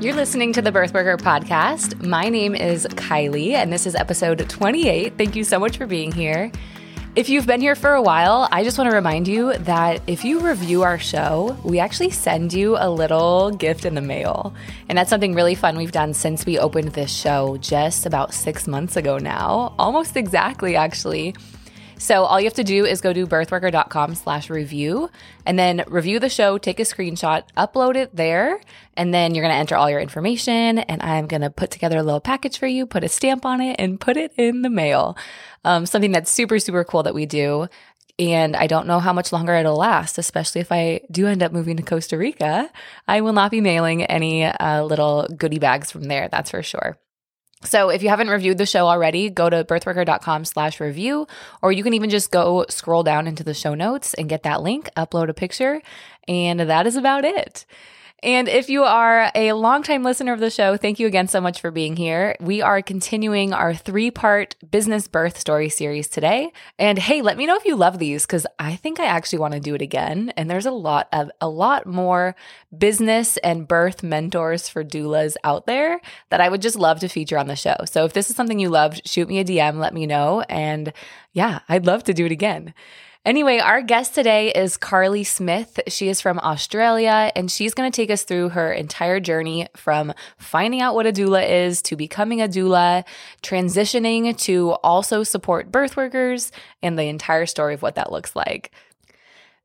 You're listening to the Birthworker podcast. My name is Kylie, and this is episode 28. Thank you so much for being here. If you've been here for a while, I just want to remind you that if you review our show, we actually send you a little gift in the mail. And that's something really fun we've done since we opened this show just about six months ago now. Almost exactly, actually. So all you have to do is go to birthworker.com slash review and then review the show, take a screenshot, upload it there, and then you're going to enter all your information. And I'm going to put together a little package for you, put a stamp on it, and put it in the mail. Um, something that's super, super cool that we do. And I don't know how much longer it'll last, especially if I do end up moving to Costa Rica. I will not be mailing any uh, little goodie bags from there, that's for sure. So if you haven't reviewed the show already, go to birthworker.com slash review, or you can even just go scroll down into the show notes and get that link, upload a picture, and that is about it. And if you are a longtime listener of the show, thank you again so much for being here. We are continuing our three part business birth story series today. And hey, let me know if you love these because I think I actually want to do it again. And there's a lot of a lot more business and birth mentors for doulas out there that I would just love to feature on the show. So if this is something you loved, shoot me a DM, let me know. And yeah, I'd love to do it again. Anyway, our guest today is Karli Smith. She is from Australia and she's going to take us through her entire journey from finding out what a doula is to becoming a doula, transitioning to also support birth workers, and the entire story of what that looks like.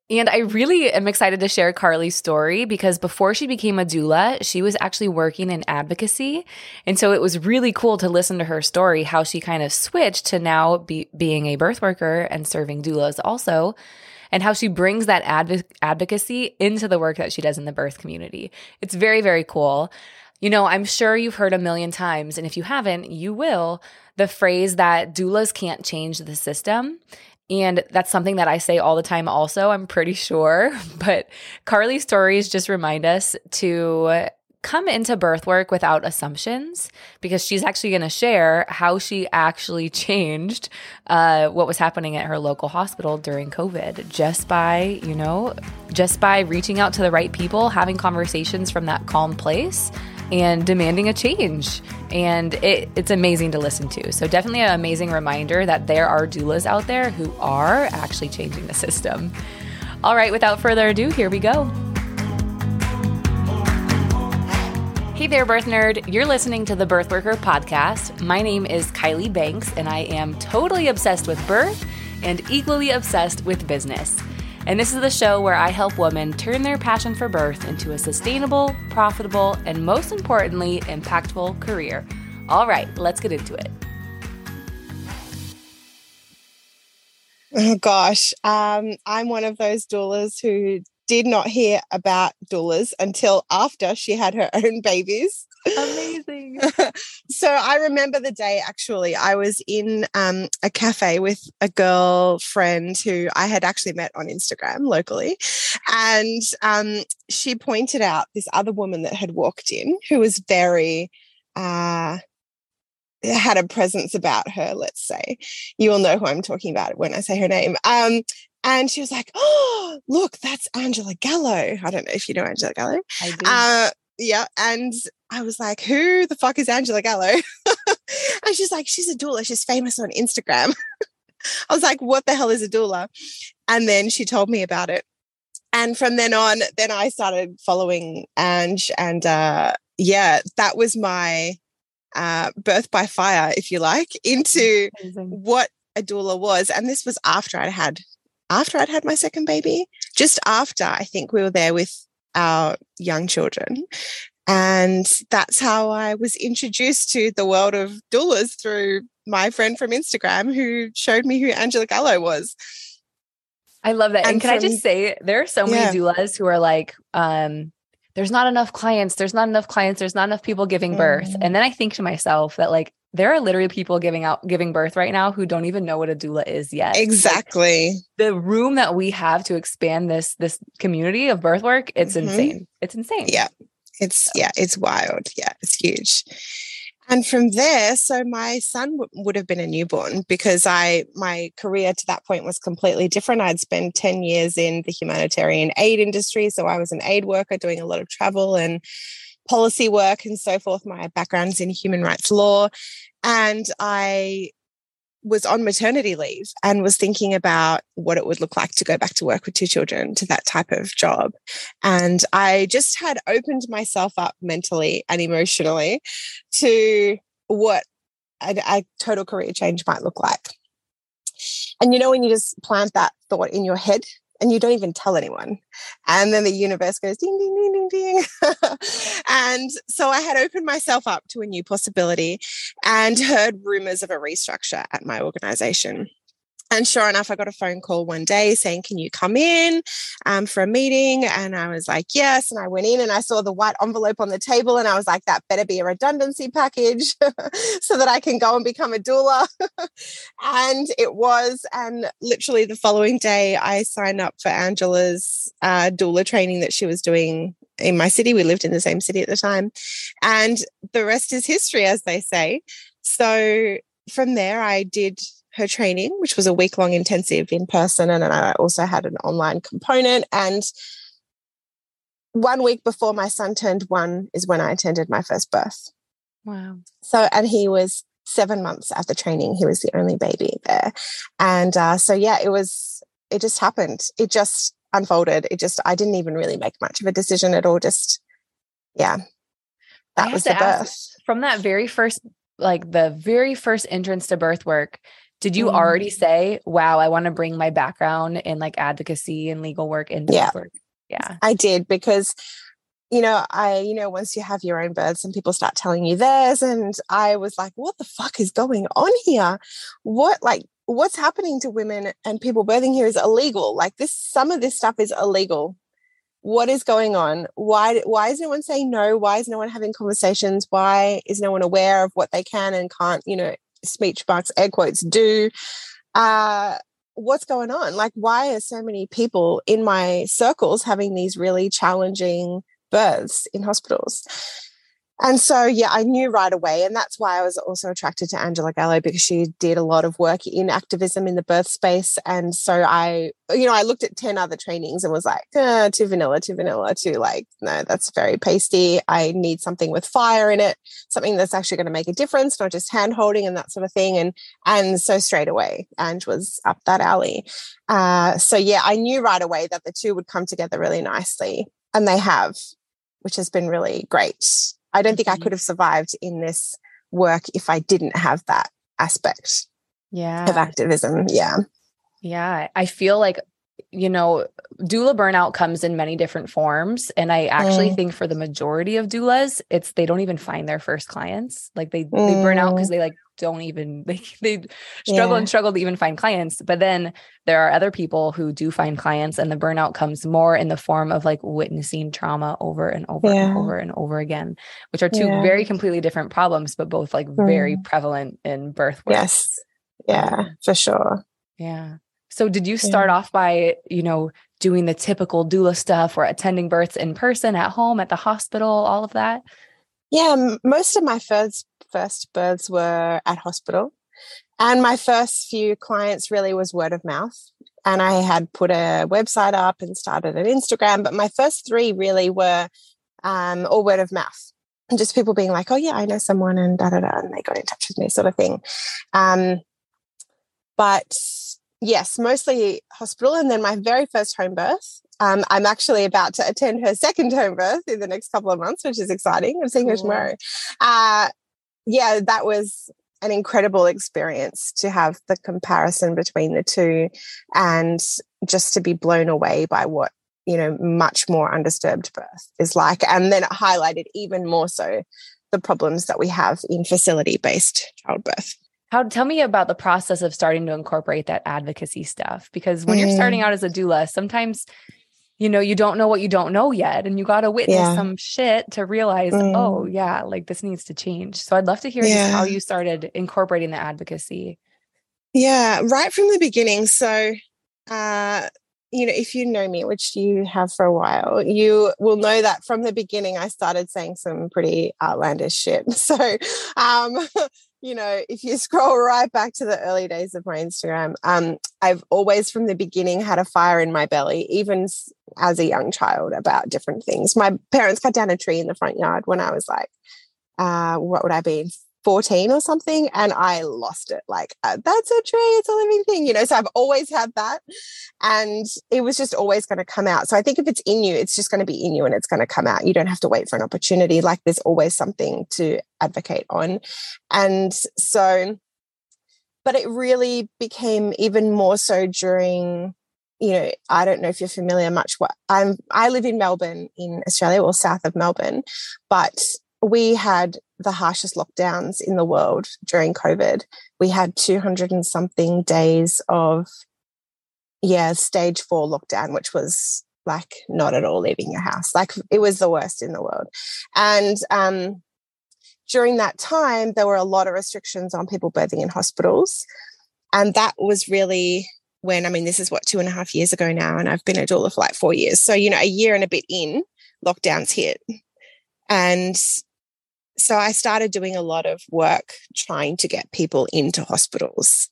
And I really am excited to share Karli's story because before she became a doula, she was actually working in advocacy. And so it was really cool to listen to her story, how she kind of switched to now be, being a birth worker and serving doulas also, and how she brings that adv- advocacy into the work that she does in the birth community. It's very, very cool. You know, I'm sure you've heard a million times, and if you haven't, you will, the phrase that doulas can't change the system. And that's something that I say all the time, also, I'm pretty sure. But Karli's stories just remind us to come into birth work without assumptions because she's actually going to share how she actually changed uh, what was happening at her local hospital during COVID just by, you know, just by reaching out to the right people, having conversations from that calm place and demanding a change. And it, it's amazing to listen to. So, definitely an amazing reminder that there are doulas out there who are actually changing the system. All right, without further ado, here we go. Hey there, birth nerd. You're listening to the Birth Worker podcast. My name is Kylie Banks, and I am totally obsessed with birth and equally obsessed with business. And this is the show where I help women turn their passion for birth into a sustainable, profitable, and most importantly, impactful career. All right, let's get into it. Oh gosh, um, I'm one of those doulas who did not hear about doulas until after she had her own babies. Amazing. so I remember the day actually, I was in um, a cafe with a girlfriend who I had actually met on Instagram locally. And um, she pointed out this other woman that had walked in who was very, uh, had a presence about her, let's say. You will know who I'm talking about when I say her name. Um, and she was like, Oh, look, that's Angela Gallo. I don't know if you know Angela Gallo. I do. Uh, yeah. And I was like, who the fuck is Angela Gallo? and she's like, she's a doula. She's famous on Instagram. I was like, what the hell is a doula? And then she told me about it. And from then on, then I started following Ange. And uh, yeah, that was my uh, birth by fire, if you like, into what a doula was. And this was after I'd had after I'd had my second baby, just after I think we were there with our young children. And that's how I was introduced to the world of doulas through my friend from Instagram who showed me who Angela Gallo was. I love that. And, and can from, I just say, there are so many yeah. doulas who are like, um, there's not enough clients, there's not enough clients, there's not enough people giving birth. Mm. And then I think to myself that like there are literally people giving out giving birth right now who don't even know what a doula is yet. Exactly. Like, the room that we have to expand this this community of birth work, it's mm-hmm. insane. It's insane. Yeah. It's so. yeah, it's wild. Yeah, it's huge. And from there, so my son w- would have been a newborn because I my career to that point was completely different. I'd spent 10 years in the humanitarian aid industry, so I was an aid worker doing a lot of travel and policy work and so forth. My background's in human rights law. And I was on maternity leave and was thinking about what it would look like to go back to work with two children to that type of job. And I just had opened myself up mentally and emotionally to what a, a total career change might look like. And you know, when you just plant that thought in your head and you don't even tell anyone. And then the universe goes ding, ding, ding, ding, ding. and so I had opened myself up to a new possibility and heard rumors of a restructure at my organization. And sure enough, I got a phone call one day saying, Can you come in um, for a meeting? And I was like, Yes. And I went in and I saw the white envelope on the table. And I was like, That better be a redundancy package so that I can go and become a doula. and it was. And literally the following day, I signed up for Angela's uh, doula training that she was doing in my city. We lived in the same city at the time. And the rest is history, as they say. So from there, I did her training, which was a week long intensive in person. And then I also had an online component. And one week before my son turned one is when I attended my first birth. Wow. So, and he was seven months at the training. He was the only baby there. And uh, so, yeah, it was, it just happened. It just unfolded. It just, I didn't even really make much of a decision at all. Just, yeah, that was the birth. From that very first, like the very first entrance to birth work, did you mm. already say, wow, I want to bring my background in like advocacy and legal work into yeah. work? Yeah. I did because you know, I, you know, once you have your own births and people start telling you theirs, and I was like, what the fuck is going on here? What, like, what's happening to women and people birthing here is illegal. Like, this, some of this stuff is illegal. What is going on? Why, why is no one saying no? Why is no one having conversations? Why is no one aware of what they can and can't, you know, speech marks, air quotes, do. Uh, what's going on? Like, why are so many people in my circles having these really challenging births in hospitals? And so, yeah, I knew right away. And that's why I was also attracted to Angela Gallo because she did a lot of work in activism in the birth space. And so I, you know, I looked at 10 other trainings and was like, eh, too vanilla, too vanilla, too like, no, that's very pasty. I need something with fire in it, something that's actually going to make a difference, not just hand holding and that sort of thing. And, and so straight away, Ange was up that alley. Uh, so yeah, I knew right away that the two would come together really nicely. And they have, which has been really great. I don't think I mm-hmm. could have survived in this work if I didn't have that aspect yeah. of activism. Yeah. Yeah. I feel like, you know, doula burnout comes in many different forms. And I actually mm. think for the majority of doulas, it's they don't even find their first clients. Like they, mm. they burn out because mm. they like don't even they, they struggle yeah. and struggle to even find clients but then there are other people who do find clients and the burnout comes more in the form of like witnessing trauma over and over yeah. and over and over again which are two yeah. very completely different problems but both like mm. very prevalent in birth work. yes yeah for sure yeah so did you start off by you know doing the typical doula stuff or attending births in person at home at the hospital all of that yeah most of my first first births were at hospital. And my first few clients really was word of mouth. And I had put a website up and started an Instagram. But my first three really were um, all word of mouth. And just people being like, oh, yeah, I know someone and da da da. And they got in touch with me, sort of thing. Um, but yes, mostly hospital. And then my very first home birth, um, I'm actually about to attend her second home birth in the next couple of months, which is exciting. I'm seeing her tomorrow. Uh, yeah, that was an incredible experience to have the comparison between the two and just to be blown away by what you know much more undisturbed birth is like and then it highlighted even more so the problems that we have in facility based childbirth how tell me about the process of starting to incorporate that advocacy stuff because when mm. you're starting mm. out as a doula sometimes you know, you don't know what you don't know yet. And you got to witness yeah. some shit to realize, oh, mm. oh, yeah, like this needs to change. So I'd love to hear yeah. how you started incorporating the advocacy. Yeah, right from the beginning. So, uh, you know, if you know me, which you have for a while, you will know that from the beginning I started saying some pretty outlandish shit. So, um, you know, if you scroll right back to the early days of my Instagram, um, I've always from the beginning had a fire in my belly, even as a young child, about different things. My parents cut down a tree in the front yard when I was like, uh, what would I be, 14 or something and I lost it. Like, uh, that's a tree, it's a living thing, you know. So I've always had that. And it was just always going to come out. So I think if it's in you, it's just going to be in you and it's going to come out. You don't have to wait for an opportunity. Like, there's always something to advocate on. And so, but it really became even more so during you know, I don't know if you're familiar much. What I'm, I live in Melbourne, in Australia, or south of Melbourne, but we had the harshest lockdowns in the world during COVID. We had 200 and something days of, yeah, stage four lockdown, which was like not at all leaving your house. Like it was the worst in the world. And um, during that time, there were a lot of restrictions on people birthing in hospitals. And that was really when, I mean, this is what, two and a half years ago now, and I've been a doula for like four years. So, you know, a year and a bit in, lockdowns hit. And so I started doing a lot of work trying to get people into hospitals.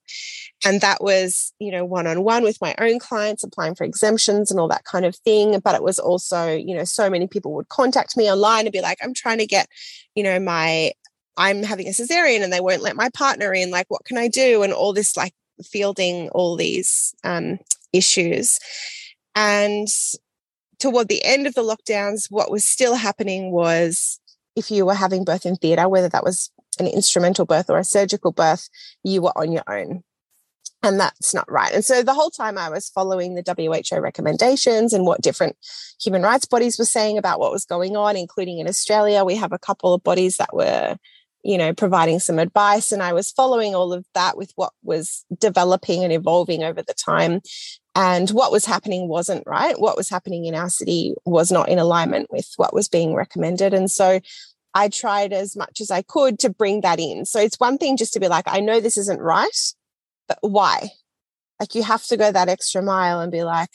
And that was, you know, one on one with my own clients, applying for exemptions and all that kind of thing. But it was also, you know, so many people would contact me online and be like, I'm trying to get, you know, my, I'm having a cesarean and they won't let my partner in. Like, what can I do? And all this, like, fielding all these um, issues. And toward the end of the lockdowns, what was still happening was if you were having birth in theatre, whether that was an instrumental birth or a surgical birth, you were on your own. And that's not right. And so the whole time I was following the WHO recommendations and what different human rights bodies were saying about what was going on, including in Australia. We have a couple of bodies that were, you know, providing some advice. And I was following all of that with what was developing and evolving over the time. And what was happening wasn't right. What was happening in our city was not in alignment with what was being recommended. And so I tried as much as I could to bring that in. So it's one thing just to be like, I know this isn't right, but why? Like you have to go that extra mile and be like,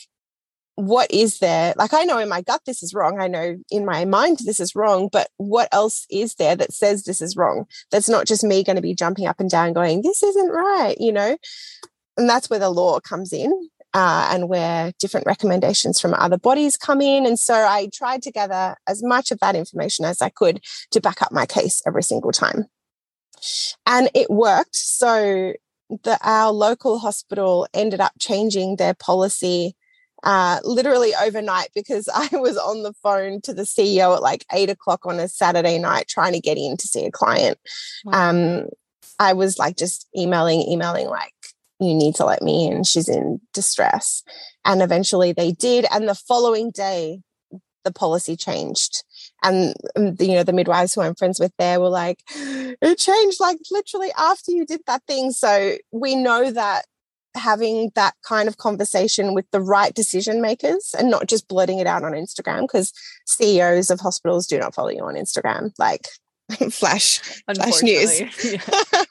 what is there? Like I know in my gut this is wrong. I know in my mind this is wrong, but what else is there that says this is wrong? That's not just me going to be jumping up and down going, this isn't right, you know? And that's where the law comes in uh, and where different recommendations from other bodies come in. And so I tried to gather as much of that information as I could to back up my case every single time. And it worked. So the, our local hospital ended up changing their policy uh, literally overnight because I was on the phone to the CEO at like eight o'clock on a Saturday night trying to get in to see a client. Wow. Um, I was like just emailing, emailing, like you need to let me in. She's in distress. And eventually they did. And the following day, the policy changed. And, um, you know, the midwives who I'm friends with there were like, it changed like literally after you did that thing. So we know that having that kind of conversation with the right decision makers and not just blurting it out on Instagram because CEOs of hospitals do not follow you on Instagram. Like flash flash news.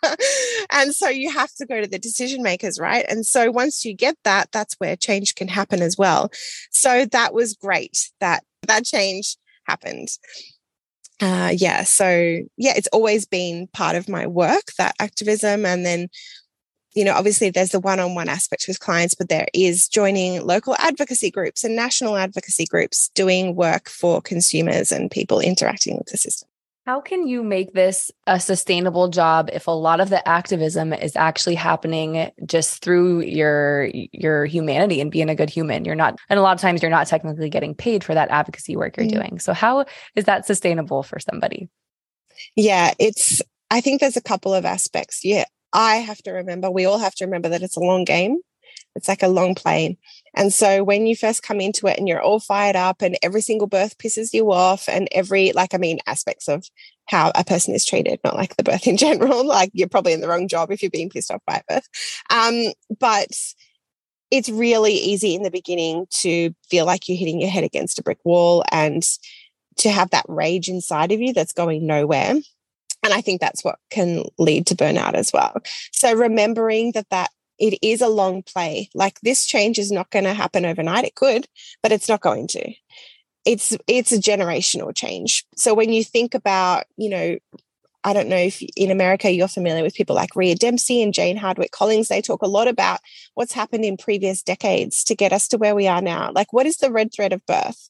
And so you have to go to the decision makers right? And so once you get that that's where change can happen as well. So that was great that that change happened. Uh yeah so yeah it's always been part of my work that activism. And then you know, obviously there's the one on one aspect with clients, but there is joining local advocacy groups and national advocacy groups doing work for consumers and people interacting with the system. How can you make this a sustainable job if a lot of the activism is actually happening just through your your humanity and being a good human? You're not and a lot of times you're not technically getting paid for that advocacy work you're mm-hmm. doing. So how is that sustainable for somebody? Yeah, it's I think there's a couple of aspects. Yeah, I have to remember, we all have to remember that it's a long game. It's like a long play. And so when you first come into it and you're all fired up and every single birth pisses you off and every, like, I mean, aspects of how a person is treated, not like the birth in general, like you're probably in the wrong job if you're being pissed off by a birth. Um, but it's really easy in the beginning to feel like you're hitting your head against a brick wall and to have that rage inside of you that's going nowhere. And I think that's what can lead to burnout as well. So remembering that that it is a long play. Like this change is not going to happen overnight. It could, but it's not going to. It's it's a generational change. So when you think about, you know, I don't know if in America you're familiar with people like Rhea Dempsey and Jane Hardwicke Collins. They talk a lot about what's happened in previous decades to get us to where we are now. Like, what is the red thread of birth?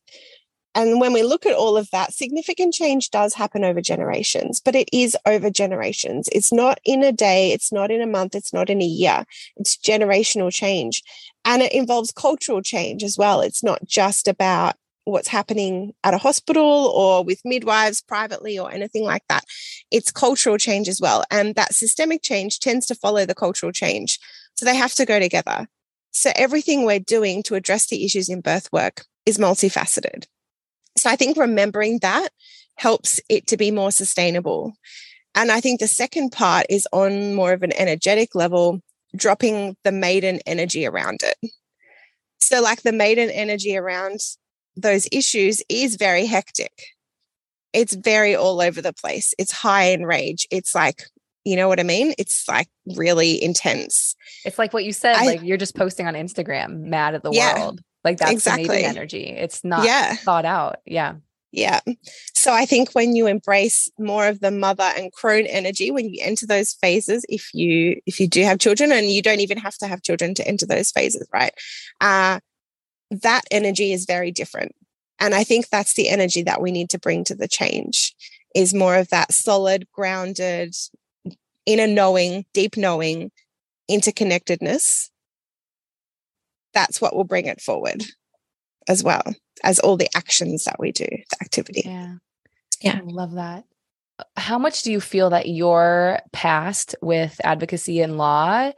And when we look at all of that, significant change does happen over generations, but it is over generations. It's not in a day, it's not in a month, it's not in a year. It's generational change. And it involves cultural change as well. It's not just about what's happening at a hospital or with midwives privately or anything like that. It's cultural change as well. And that systemic change tends to follow the cultural change. So they have to go together. So everything we're doing to address the issues in birth work is multifaceted. So I think remembering that helps it to be more sustainable. And I think the second part is on more of an energetic level, dropping the maiden energy around it. So, like the maiden energy around those issues is very hectic. It's very all over the place. It's high in rage. It's like, you know what I mean? It's like really intense. It's like what you said, I, like you're just posting on Instagram, mad at the yeah, world. Like that's exactly. energy. It's not yeah. thought out. Yeah. Yeah. So I think when you embrace more of the mother and crone energy, when you enter those phases, if you if you do have children, and you don't even have to have children to enter those phases, right? Uh, that energy is very different. And I think that's the energy that we need to bring to the change is more of that solid, grounded, inner knowing, deep knowing, interconnectedness. That's what will bring it forward as well as all the actions that we do, the activity. Yeah. Yeah. I love that. How much do you feel that your past with advocacy and law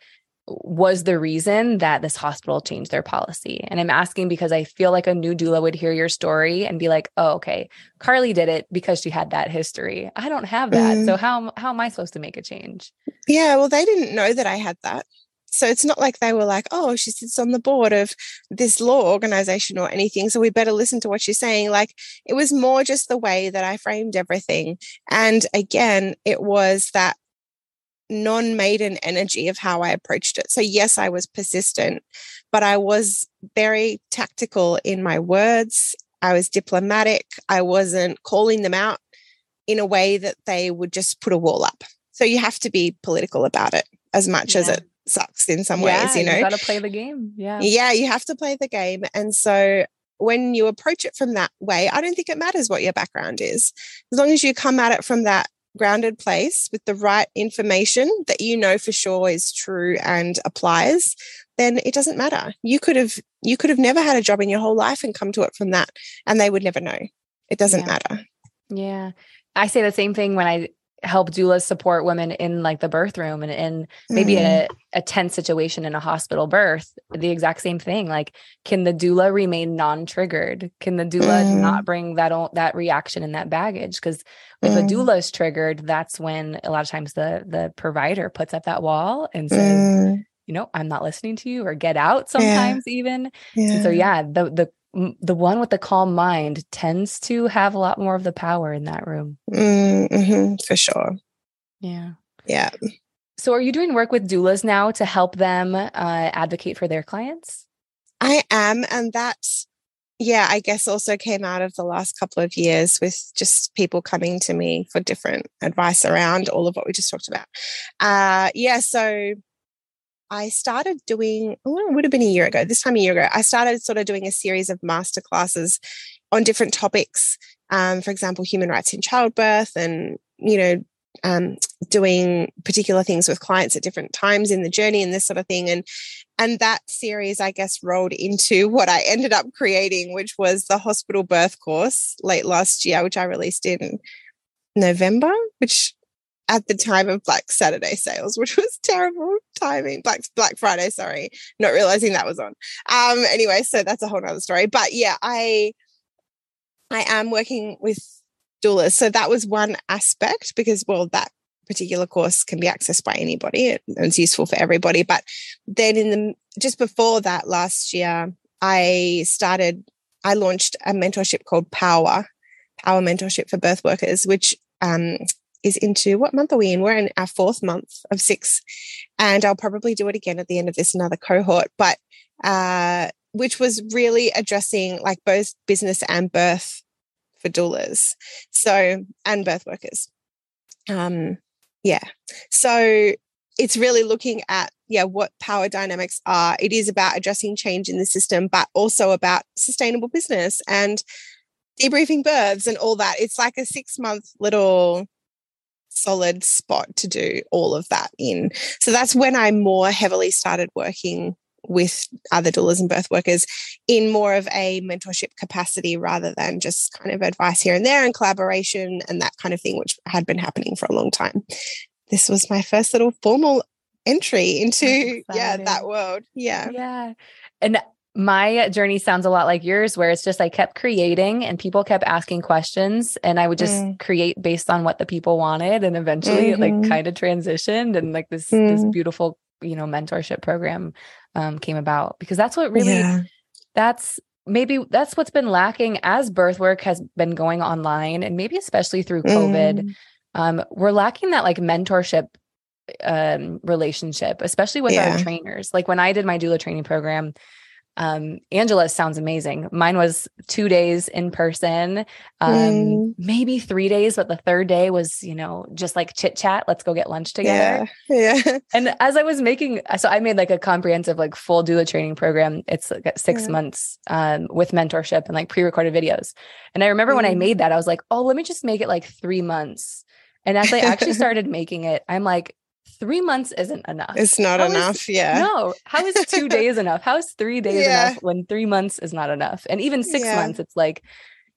was the reason that this hospital changed their policy. And I'm asking because I feel like a new doula would hear your story and be like, "Oh, okay, Karli did it because she had that history. I don't have that. Mm. So how how am I supposed to make a change?" Yeah, well, they didn't know that I had that. So it's not like they were like, "Oh, she sits on the board of this law organization or anything, so we better listen to what she's saying." Like it was more just the way that I framed everything. And again, it was that non maiden energy of how I approached it. So, yes, I was persistent, but I was very tactical in my words. I was diplomatic. I wasn't calling them out in a way that they would just put a wall up. So, you have to be political about it as much yeah. as it sucks in some yeah, ways, you know. You got to play the game. Yeah. Yeah, you have to play the game. And so, when you approach it from that way, I don't think it matters what your background is. As long as you come at it from that grounded place with the right information that you know for sure is true and applies then it doesn't matter you could have you could have never had a job in your whole life and come to it from that and they would never know it doesn't yeah. matter yeah i say the same thing when i help doulas support women in like the birth room and in maybe mm. a, a tense situation in a hospital birth the exact same thing like can the doula remain non-triggered can the doula mm. not bring that that reaction and that baggage because if mm. a doula is triggered that's when a lot of times the the provider puts up that wall and says mm. you know i'm not listening to you or get out sometimes yeah. even yeah. so yeah the the the one with the calm mind tends to have a lot more of the power in that room. Mm-hmm, for sure. Yeah. Yeah. So, are you doing work with doulas now to help them uh, advocate for their clients? I am. And that's, yeah, I guess also came out of the last couple of years with just people coming to me for different advice around all of what we just talked about. Uh, yeah. So, I started doing, oh, it would have been a year ago, this time a year ago, I started sort of doing a series of masterclasses on different topics. Um, for example, human rights in childbirth and, you know, um, doing particular things with clients at different times in the journey and this sort of thing. And and that series, I guess, rolled into what I ended up creating, which was the hospital birth course late last year, which I released in November, which at the time of Black Saturday sales, which was terrible timing. Black Black Friday, sorry, not realizing that was on. Um, anyway, so that's a whole nother story. But yeah, I I am working with doulas. So that was one aspect because well, that particular course can be accessed by anybody and it's useful for everybody. But then in the just before that last year, I started I launched a mentorship called Power, Power Mentorship for Birth Workers, which um, is into what month are we in? We're in our fourth month of six, and I'll probably do it again at the end of this another cohort, but uh, which was really addressing like both business and birth for doulas, so and birth workers. um, yeah. So it's really looking at yeah what power dynamics are. It is about addressing change in the system, but also about sustainable business and debriefing births and all that. It's like a six month little solid spot to do all of that in. So that's when I more heavily started working with other doulas and birth workers in more of a mentorship capacity rather than just kind of advice here and there and collaboration and that kind of thing, which had been happening for a long time. This was my first little formal entry into yeah that world. Yeah. Yeah. And my journey sounds a lot like yours where it's just I kept creating and people kept asking questions and I would just mm. create based on what the people wanted and eventually mm-hmm. it like mm-hmm. kind of transitioned and like this mm. this beautiful you know mentorship program um, came about because that's what really yeah. that's maybe that's what's been lacking as birth work has been going online and maybe especially through covid mm. um, we're lacking that like mentorship um, relationship especially with yeah. our trainers like when i did my doula training program um, Angela's sounds amazing. Mine was two days in person, um, mm. maybe three days, but the third day was, you know, just like chit chat. Let's go get lunch together. Yeah. yeah. And as I was making, so I made like a comprehensive, like full doula training program. It's like six yeah. months um, with mentorship and like pre recorded videos. And I remember mm. when I mm. made that, I was like, oh, let me just make it like three months. And as I actually started making it, I'm like, three months isn't enough. It's not how enough. Is, yeah. No. How is two days enough? How is three days yeah. enough when three months is not enough? And even six yeah. months, it's like,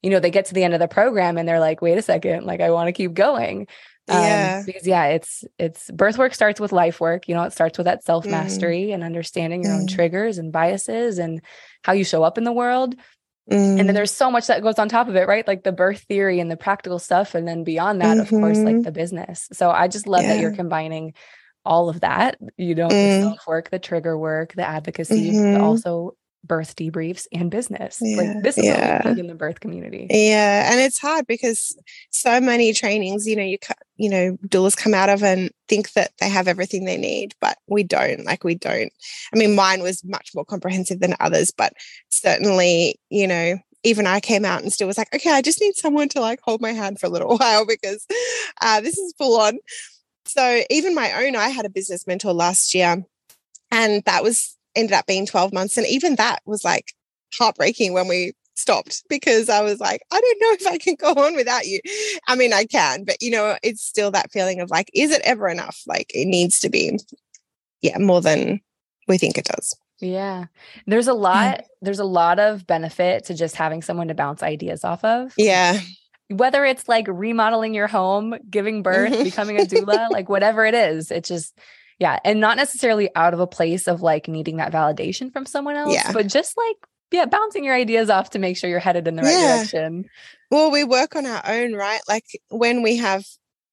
you know, they get to the end of the program and they're like, wait a second, like I want to keep going. Um, yeah. Because yeah, it's it's birth work starts with life work. You know, it starts with that self mastery mm. and understanding your mm. own triggers and biases and how you show up in the world. Mm. And then mm. there's so much that goes on top of it, right? Like the birth theory and the practical stuff. And then beyond that, mm-hmm. of course, like mm-hmm. the business. So I just love yeah. that you're combining all of that, you know, mm. the self work, the trigger work, the advocacy, mm-hmm. but also birth debriefs and business. Yeah. Like this is yeah. in the birth community. Yeah, and it's hard because so many trainings, you know, you you know, doulas come out of and think that they have everything they need, but we don't. Like we don't. I mean, mine was much more comprehensive than others, but certainly, you know, even I came out and still was like, okay, I just need someone to like hold my hand for a little while because uh, this is full on. So even my own, I had a business mentor last year, and that was ended up being 12 months. And even that was like heartbreaking when we stopped because I was like, I don't know if I can go on without you. I mean, I can, but you know, it's still that feeling of like, is it ever enough? Like it needs to be, yeah, more than we think it does. Yeah. There's a lot, there's a lot of benefit to just having someone to bounce ideas off of. Yeah whether it's like remodeling your home, giving birth, mm-hmm. becoming a doula, like whatever it is, it just, yeah. And not necessarily out of a place of like needing that validation from someone else, yeah. but just like, yeah, bouncing your ideas off to make sure you're headed in the right yeah. direction. Well, we work on our own, right? Like when we have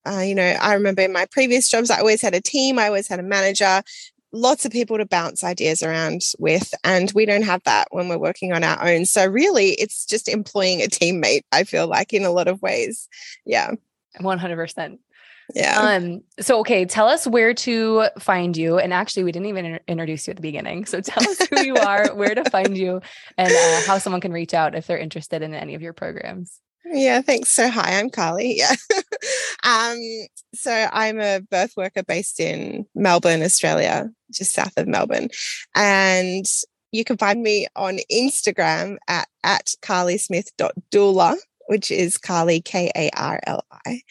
uh, you know, I remember in my previous jobs, I always had a team, I always had a manager lots of people to bounce ideas around with and we don't have that when we're working on our own so really it's just employing a teammate i feel like in a lot of ways yeah 100% yeah um so okay tell us where to find you and actually we didn't even introduce you at the beginning so tell us who you are where to find you and uh, how someone can reach out if they're interested in any of your programs yeah, thanks. So, hi, I'm Karli. Yeah. um, so, I'm a birth worker based in Melbourne, Australia, just south of Melbourne. And you can find me on Instagram at, at karlismith.doula, which is Karli, K A R L I.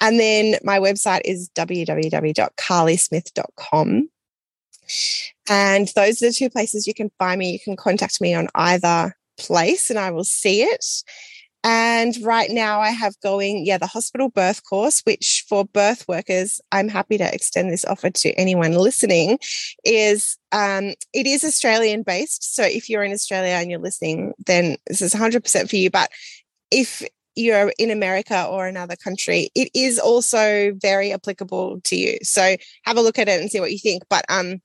And then my website is www.karlismith.com. And those are the two places you can find me. You can contact me on either place and I will see it. And right now I have going, yeah, the hospital birth course, which for birth workers, I'm happy to extend this offer to anyone listening, is um, it is Australian based. So if you're in Australia and you're listening, then this is 100% for you. But if you're in America or another country, it is also very applicable to you. So have a look at it and see what you think. But um,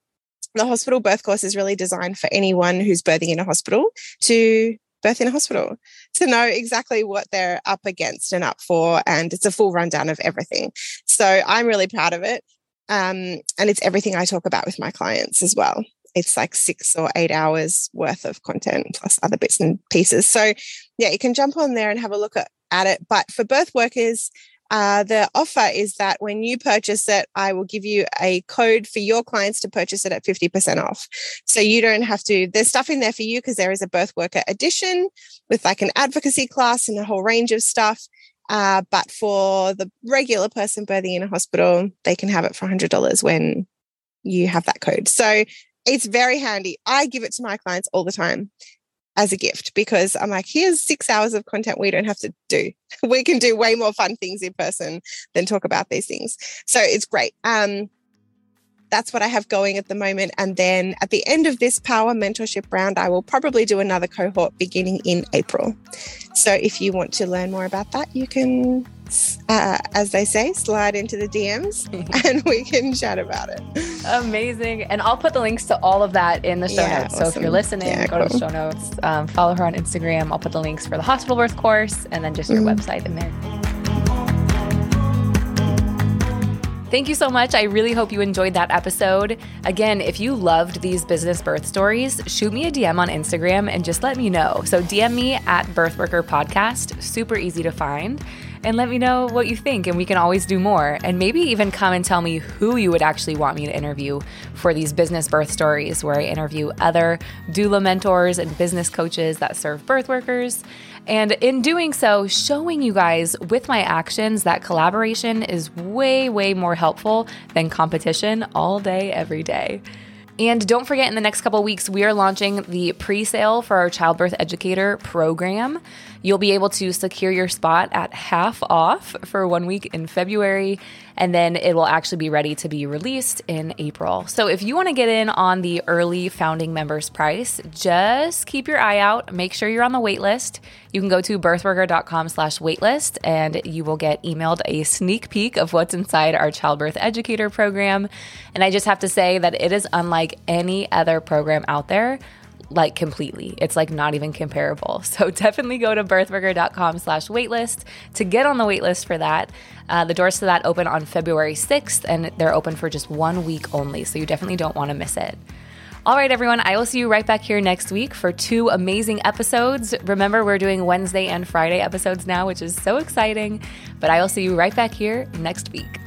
the hospital birth course is really designed for anyone who's birthing in a hospital to birth in a hospital to know exactly what they're up against and up for. And it's a full rundown of everything. So I'm really proud of it. Um, and it's everything I talk about with my clients as well. It's like six or eight hours worth of content plus other bits and pieces. So, yeah, you can jump on there and have a look at, at it. But for birth workers, uh, the offer is that when you purchase it, I will give you a code for your clients to purchase it at 50% off. So you don't have to, there's stuff in there for you because there is a birth worker edition with like an advocacy class and a whole range of stuff. Uh, but for the regular person birthing in a hospital, they can have it for $100 when you have that code. So it's very handy. I give it to my clients all the time as a gift because I'm like, here's six hours of content we don't have to do. We can do way more fun things in person than talk about these things. So it's great. Um, that's what I have going at the moment. And then at the end of this power mentorship round, I will probably do another cohort beginning in April. So if you want to learn more about that, you can, uh, as they say, slide into the DMs and we can chat about it. Amazing. And I'll put the links to all of that in the show yeah, notes. Awesome. So if you're listening, yeah, go cool. to the show notes, um, follow her on Instagram. I'll put the links for the hospital birth course and then just your mm. website in there. Thank you so much. I really hope you enjoyed that episode. Again, if you loved these business birth stories, shoot me a DM on Instagram and just let me know. So DM me at Birthworker Podcast, super easy to find, and let me know what you think. And we can always do more. And maybe even come and tell me who you would actually want me to interview for these business birth stories, where I interview other doula mentors and business coaches that serve birth workers. And in doing so, showing you guys with my actions that collaboration is way, way more helpful than competition all day, every day. And don't forget, in the next couple weeks, we are launching the pre sale for our childbirth educator program. You'll be able to secure your spot at half off for one week in February, and then it will actually be ready to be released in April. So if you want to get in on the early founding members price, just keep your eye out. Make sure you're on the wait list. You can go to birthworker.com slash waitlist and you will get emailed a sneak peek of what's inside our childbirth educator program. And I just have to say that it is unlike any other program out there like completely. It's like not even comparable. So definitely go to birthworker.com slash waitlist to get on the waitlist for that. Uh, the doors to that open on February 6th and they're open for just one week only. So you definitely don't want to miss it. All right, everyone, I will see you right back here next week for two amazing episodes. Remember, we're doing Wednesday and Friday episodes now, which is so exciting. But I will see you right back here next week.